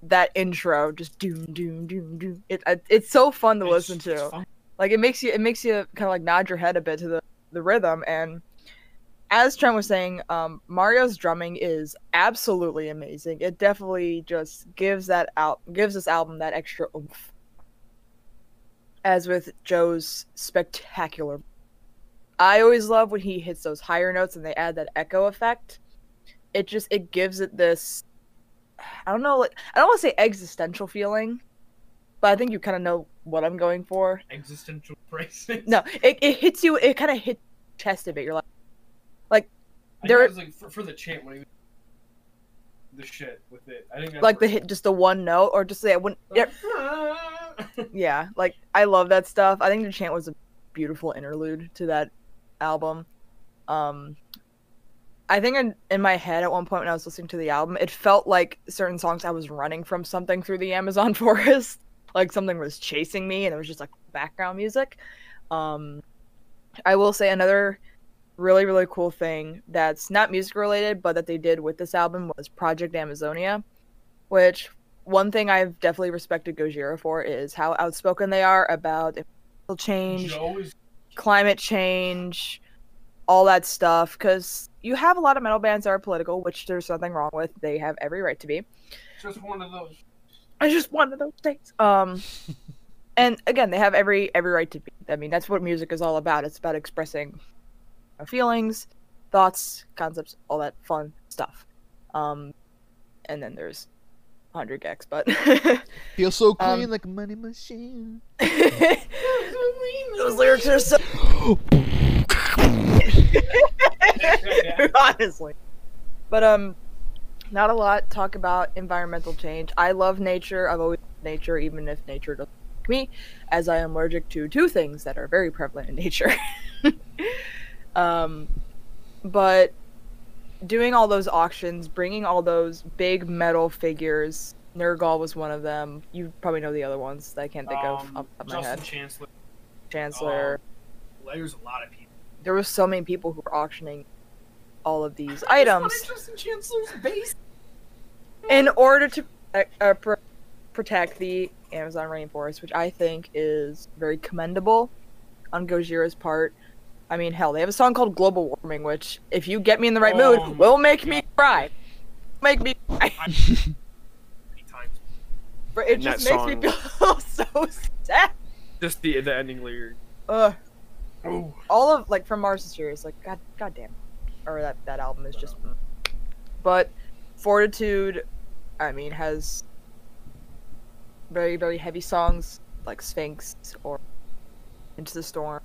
that intro just doom doom doom doom. It, I- it's so fun to listen to. like it makes you it makes you kind of like nod your head a bit to the the rhythm. And as trent was saying um mario's drumming is absolutely amazing. It definitely just gives that out gives this album that extra oomph. As with joe's spectacular I always love when he hits those higher notes and they add that echo effect. It just it gives it this I don't know like I don't want to say existential feeling, but I think you kind of know what I'm going for. Existential crisis. No, it, it hits you it kind of hits chest a bit. You're like I there- was like for, for the chant when he was the shit with it. I think like the hit, just the one note, or just yeah, when yeah, yeah, like I love that stuff. I think the chant was a beautiful interlude to that album. Um, I think in, in my head at one point when I was listening to the album, it felt like certain songs I was running from something through the Amazon forest, like something was chasing me, and it was just like background music. Um, I will say another really really cool thing that's not music related, but that they did with this album was Project Amazonia, which one thing I've definitely respected Gojira for is how outspoken they are about change, climate change, all that stuff. Because you have a lot of metal bands that are political, which there's nothing wrong with. They have every right to be. just one of those. I just one of those things. Um, and again, they have every every right to be. I mean, that's what music is all about. It's about expressing our feelings, thoughts, concepts, all that fun stuff. Um, and then there's 100 gecs, but Feel so clean Um, like a money machine. those lyrics are so honestly. But um, not a lot talk about environmental change. I love nature. I've always loved nature, even if nature doesn't like me, as I am allergic to two things that are very prevalent in nature. um, but doing all those auctions, bringing all those big metal figures. Nergal was one of them. You probably know the other ones that I can't think of Um, off of my Justin head. Chancellor. Chancellor. Um, there's a lot of people. there was so many people who were auctioning all of these items Justin Chancellor's bass. in order to uh, uh, pr- protect the Amazon rainforest, which I think is very commendable on Gojira's part. I mean, hell, they have a song called "Global Warming," which, if you get me in the right Oh mood, will make me cry. Make me cry. But it And just makes me feel so sad. Just the the ending lyric. Ugh. Oh. all of like from Mars is Sirius, like god god damn. Or that that album is just but Fortitude I mean has very, very heavy songs like Sphinx or Into the Storm.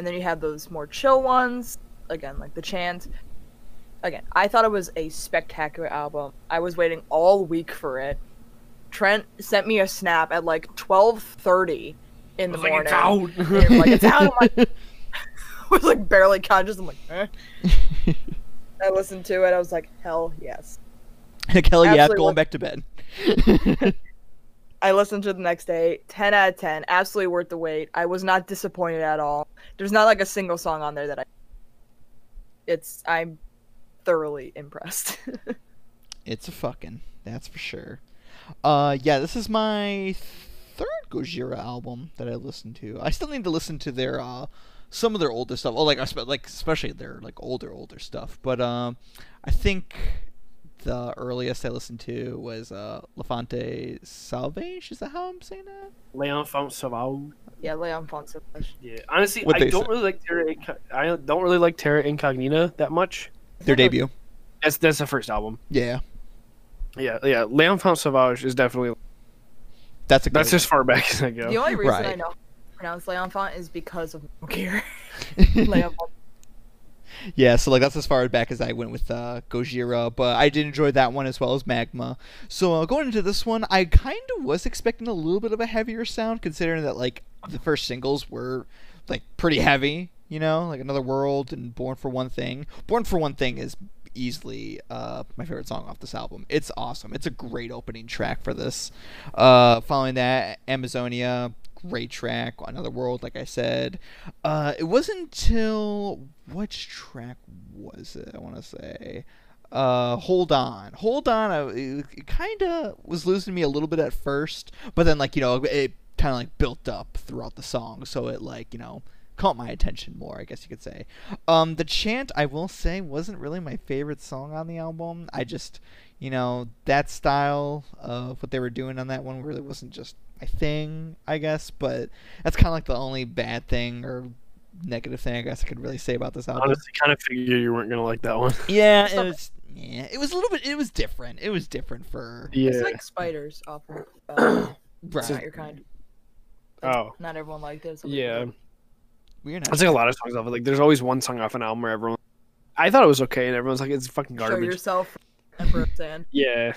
And then you have those more chill ones, again, like The Chant. Again, I thought it was a spectacular album. I was waiting all week for it. Trent sent me a snap at like twelve thirty in the like, morning. it's out. Like, it's out. Like, I was like barely conscious. I'm like, eh. I listened to it. I was like, hell yes. Kelly, yeah, Absolutely going back to bed. I listened to the next day. 10 out of 10. Absolutely worth the wait. I was not disappointed at all. There's not like a single song on there that I. It's. I'm thoroughly impressed. It's a fucking. That's for sure. Uh, yeah, this is my third Gojira album that I listened to. I still need to listen to their uh, some of their older stuff. Oh, like like especially their like older older stuff. But um, I think the earliest I listened to was uh Lefante Salvage. Is that how I'm saying that? Leon Font Saval. yeah, Leon Sauvage. Yeah. Honestly, What I don't say. really like Terra. Inco- I don't really like Terra Incognita that much. Their debut. That's that's the first album. Yeah, Yeah, yeah. Leon Font Sauvage is definitely that's a. that's good as far back as I go. The only reason I know how to pronounce Leon Font is because of Metal Gear. Leon Font. Yeah, so like that's as far back as I went with uh, Gojira, but I did enjoy that one as well as Magma. So uh, going into this one, I kind of was expecting a little bit of a heavier sound, considering that like the first singles were like pretty heavy. You know, like Another World and Born for One Thing. Born for One Thing is easily uh, my favorite song off this album. It's awesome. It's a great opening track for this. Uh, following that, Amazonia, great track. Another World, like I said. Uh, it wasn't until which track was it? I want to say. Uh, hold on, hold on. I, it, kind of was losing me a little bit at first, but then like you know it kind of like built up throughout the song, so it like you know caught my attention more, I guess you could say. Um, the chant, I will say, wasn't really my favorite song on the album. I just, you know, that style of what they were doing on that one really wasn't just thing, I guess. But that's kind of like the only bad thing or negative thing I guess I could really say about this album. Honestly, kind of figured you weren't gonna like that one. Yeah, it was. Yeah, it was a little bit. It was different. It was different for. Yeah. It's like spiders off of uh, Right. Not Your Kind. Oh. Not everyone liked it. some Yeah. people We're not. It's like a lot of songs off it. Like, there's always one song off an album where everyone. I thought it was okay, and everyone's like, "It's fucking garbage." Show yourself. Emperor Sand. Yeah.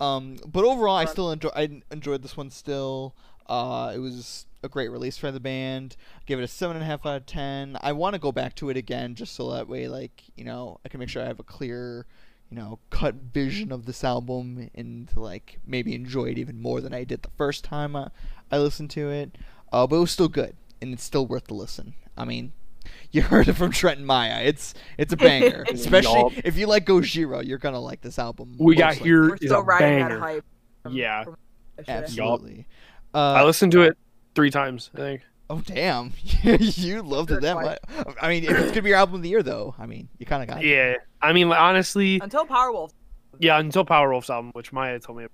Um, but overall, I still enjoy. I enjoyed this one still. Uh, it was a great release for the band. Give it a seven and a half out of ten. I want to go back to it again, just so that way, like you know, I can make sure I have a clear, you know, cut vision of this album and to, like maybe enjoy it even more than I did the first time I, I listened to it. Uh, but it was still good, and it's still worth the listen. I mean, you heard it from Trent and Maya. It's it's a banger, especially Yup. if you like Gojira. You're gonna like this album. We got most likely. here We're is still a riding that hype. from- Yeah. from that shit. Absolutely. I Uh, listened to it three times, I think. oh damn, you loved it that much. I mean, if it's gonna be your album of the year, though, I mean, you kind of got it. Yeah. I mean, honestly, Until Powerwolf. yeah, until Powerwolf's album, which Maya told me.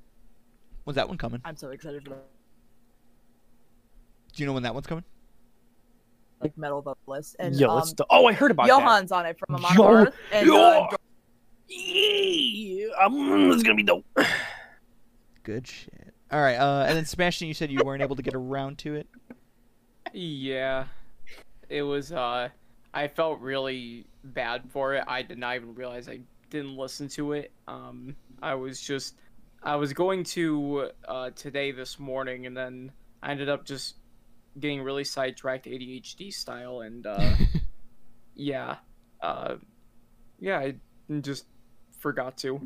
When's that one coming? I'm so excited for that. Do you know when that one's coming? Like metal vocalist and Yo, um, do- oh, I heard about Johan's on it from Amon Yo- Earth and yo- uh. Yeah, um, it's gonna be dope. Good shit. All right, uh, and then Sebastian, you said you weren't able to get around to it. Yeah. It was uh I felt really bad for it. I did not even realize I didn't listen to it. Um I was just I was going to uh today this morning and then I ended up just getting really sidetracked ADHD style and uh yeah. Uh yeah, I just forgot to.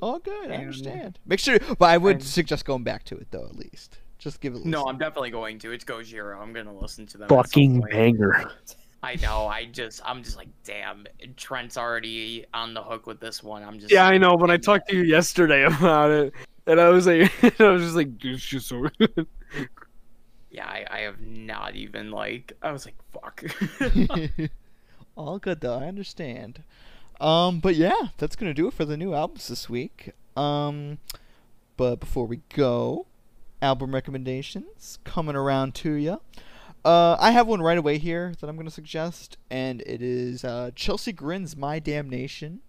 Oh, good. I understand. Make sure, but I would and- suggest going back to it though, at least. Just give it. A No. I'm definitely going to. It's Gojira. I'm gonna listen to them. at some Fucking banger. I know. I just, I'm just like, damn. Trent's already on the hook with this one. I'm just. Yeah, I know. But I talked to you yesterday about it, and I was like, I was just like, it's just so good. Yeah, I, I have not even like. I was like, fuck. All good though. I understand. Um, but yeah, that's gonna do it for the new albums this week. Um, but before we go, album recommendations coming around to you. Uh, I have one right away here that I'm gonna suggest, and it is uh, Chelsea Grin's "My Damnation."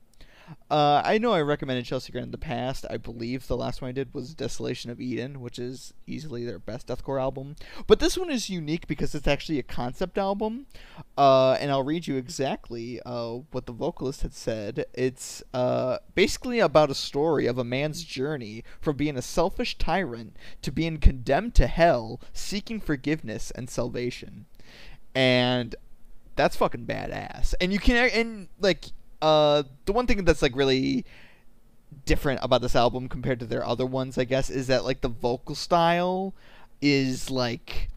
Uh, I know I recommended Chelsea Grin in the past. I believe the last one I did was Desolation of Eden, which is easily their best deathcore album. But this one is unique because it's actually a concept album. Uh, and I'll read you exactly uh, what the vocalist had said. It's uh, basically about a story of a man's journey from being a selfish tyrant to being condemned to hell, seeking forgiveness and salvation. And that's fucking badass. And you can, and like, uh, the one thing that's like really different about this album compared to their other ones, I guess, is that like the vocal style is like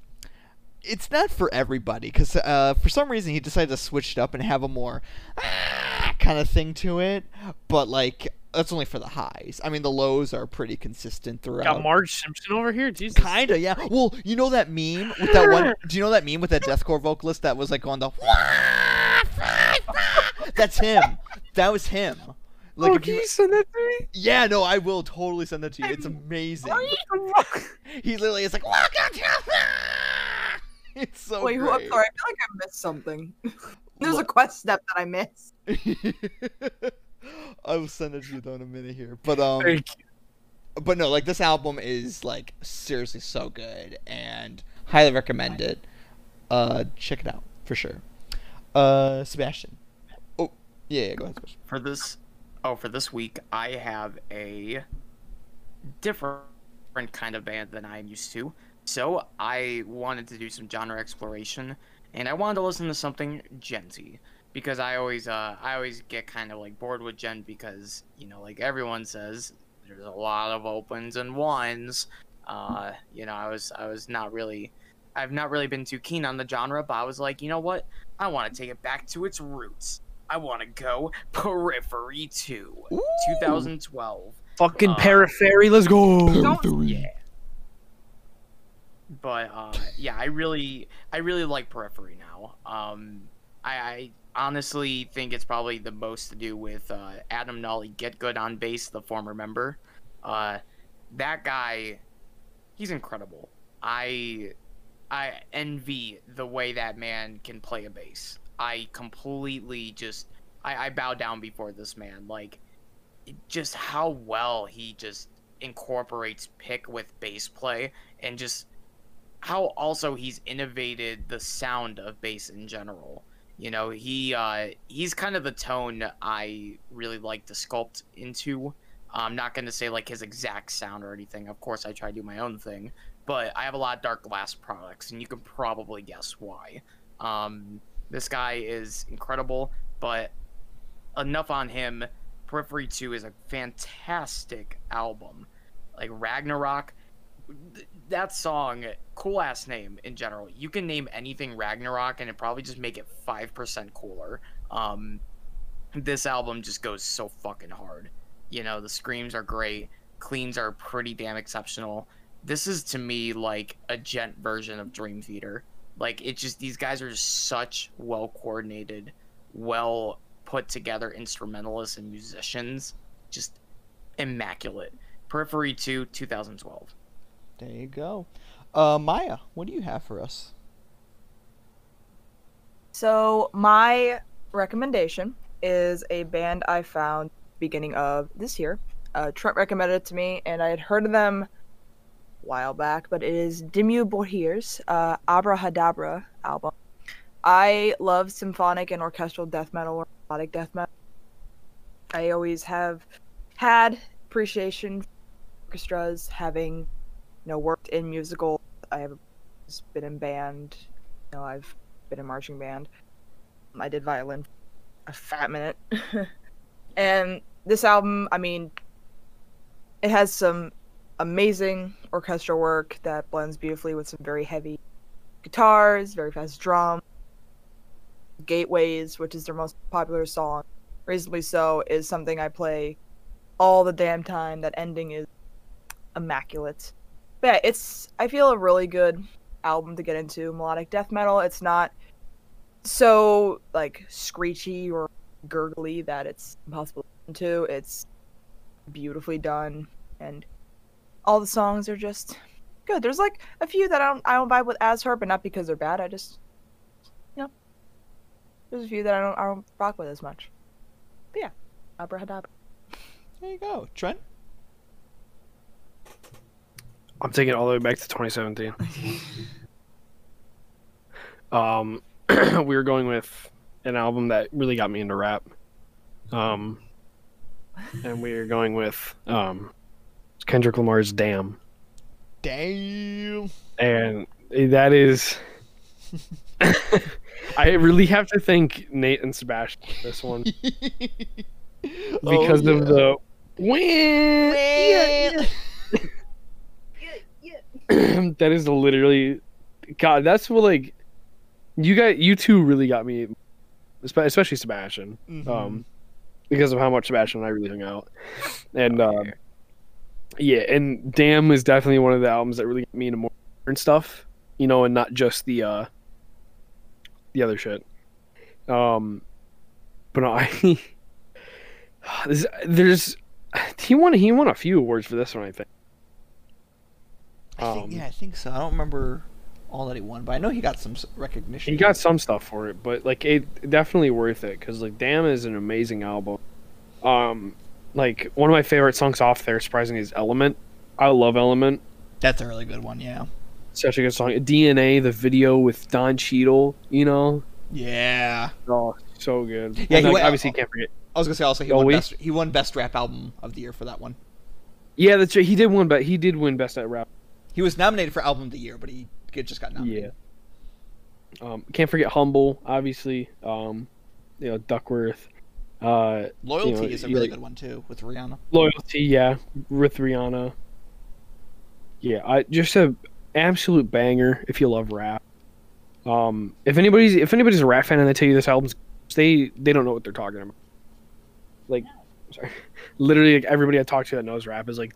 it's not for everybody because uh, for some reason he decided to switch it up and have a more ah, kind of thing to it. But like that's only for the highs. I mean, the lows are pretty consistent throughout. Got Marge Simpson over here. Jesus. Kinda, yeah. Well, you know that meme with that one. Do you know that meme with that deathcore vocalist that was like on the? That's him. That was him. Like, oh, if can you, you send that to me? yeah, no, I will totally send that to you. It's amazing. He literally is like, welcome to. It's so Wait, who? I'm great. sorry. I feel like I missed something. There's a quest step that I missed. I will send it to you though in a minute here, but um, Thank you. but no, like this album is like seriously so good and highly recommend it. Uh, check it out for sure. Uh, Sebastian. Yeah, yeah go ahead. For this oh for this week i have a different kind of band than i'm used to. So i wanted to do some genre exploration and i wanted to listen to something djenty because i always uh i always get kind of like bored with djent because you know like everyone says there's a lot of opens and ones. Uh you know i was i was not really i've not really been too keen on the genre but i was like you know what? I want to take it back to its roots I want to go Periphery 2, Ooh. 2012. Fucking Uh, Periphery. Let's go. Don't- Yeah. But uh, yeah, I really, I really like Periphery now. Um, I, I honestly think it's probably the most to do with uh, Adam Nolly Getgood on bass, the former member. Uh, that guy, he's incredible. I, I envy the way that man can play a bass. I completely just, I, I bow down before this man. Like, just how well he just incorporates pick with bass play and just how also he's innovated the sound of bass in general You know, he uh, he's kind of the tone I really like to sculpt into. I'm not going to say like his exact sound or anything. Of course, I try to do my own thing, but I have a lot of Darkglass products, and you can probably guess why. Um, this guy is incredible, but enough on him. Periphery 2 is a fantastic album. Like Ragnarok, th- that song, cool ass name in general. You can name anything Ragnarok and it probably just make it 5% cooler. Um, this album just goes so fucking hard. You know, the screams are great, cleans are pretty damn exceptional. This is to me like a djent version of Dream Theater. Like it just these guys are just such well coordinated, well put together instrumentalists and musicians. Just immaculate. Periphery 2 2012. There you go. Uh, Maya, what do you have for us? So my recommendation is a band I found beginning of this year. Uh, Trent recommended it to me, and I had heard of them a while back, but it is Dimmu Borgir's uh, Abrahadabra album. I love symphonic and orchestral death metal or melodic death metal. I always have had appreciation for orchestras, having you know worked in musical. I have been in band. You know, I've been in marching band. I did violin a fat minute. and this album, I mean, it has some amazing orchestral work that blends beautifully with some very heavy guitars, very fast drum. Gateways, which is their most popular song, reasonably so, is something I play all the damn time. That ending is immaculate. But yeah, it's I feel a really good album to get into melodic death metal. It's not so like screechy or gurgly that it's impossible to. It's beautifully done and all the songs are just good. There's like a few that I don't I don't vibe with as her, but not because they're bad. I just you know there's a few that I don't I don't rock with as much. But yeah, abrahadabra. There you go. Trent? I'm taking it all the way back to 2017. um, we were going with an album that really got me into rap. Um, and we are going with um, Kendrick Lamar's "Damn," Damn. and that is. I really have to thank Nate and Sebastian for this one because Oh, of the win. yeah. that is literally god that's what like you got you two really got me especially sebastian Mhm. um because of how much sebastian and i really hung out and um yeah and damn is definitely one of the albums that really got me into more stuff you know and not just the uh the other shit um but no, i this, there's he won he won a few awards for this one i think I think, Um, yeah, I think so. I don't remember all that he won, but I know he got some recognition. He got some stuff for it, but like it definitely worth it because like Damn is an amazing album. Um, like one of my favorite songs off there, surprisingly, is Element. I love Element. That's a really good one. Yeah. Such a good song. DNA, the video with Don Cheadle. You know, Yeah. oh, so good. Yeah, he like, went- obviously can't forget. I was gonna say also he Oh, won best. He won best rap album of the year for that one. Yeah, that's right. He did win, but he did win Best at Rap. He was nominated for album of the year, but he just got nominated. Yeah. Um, can't forget Humble, obviously. Um, you know, Duckworth. Uh, Loyalty You know, is a really like- good one too with Rihanna. Loyalty, yeah, with Rihanna. Yeah, I just a absolute banger if you love rap. Um, if anybody's if anybody's a rap fan and they tell you this album's they they don't know what they're talking about. Like, sorry, literally like everybody I talk to that knows rap is like,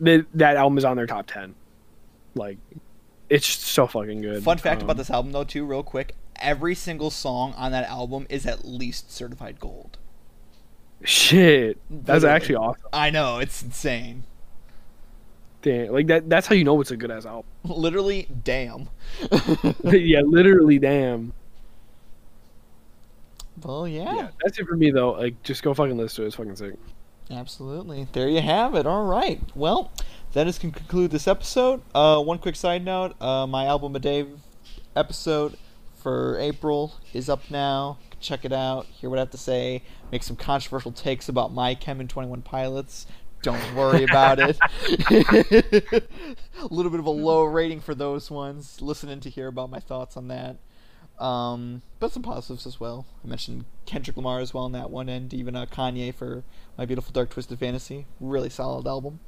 they, that album is on their top ten. Like, it's so fucking good. Fun fact about Um, this album though, too, real quick. Every single song on that album is at least certified gold. Shit, that's Literally. actually awesome. I know it's insane. Damn, like that. That's how you know it's a good ass album. Literally, damn. yeah, literally, damn. well, yeah, Yeah, that's it for me though. Like, just go fucking listen to it. It's fucking sick. absolutely. There you have it. All right. Well, that is going to conclude this episode. Uh, one quick side note: uh, my album a day episode for April is up now. Check it out. Hear what I have to say. Make some controversial takes about my Chem and Twenty One Pilots. Don't worry about it. a little bit of a low rating for those ones. Listening to hear about my thoughts on that. Um, but some positives as well. I mentioned Kendrick Lamar as well in that one, and even uh, Kanye for My Beautiful Dark Twisted Fantasy. Really solid album.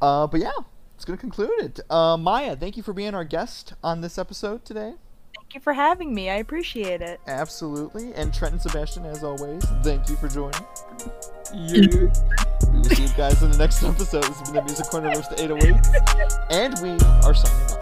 Uh, but yeah, it's gonna conclude it. Uh, Maya, thank you for being our guest on this episode today. Thank you for having me. I appreciate it. Absolutely. And Trent and Sebastian, as always, thank you for joining. We will see you guys in the next episode. This has been the Music Corner versus the 808. And we are signing off.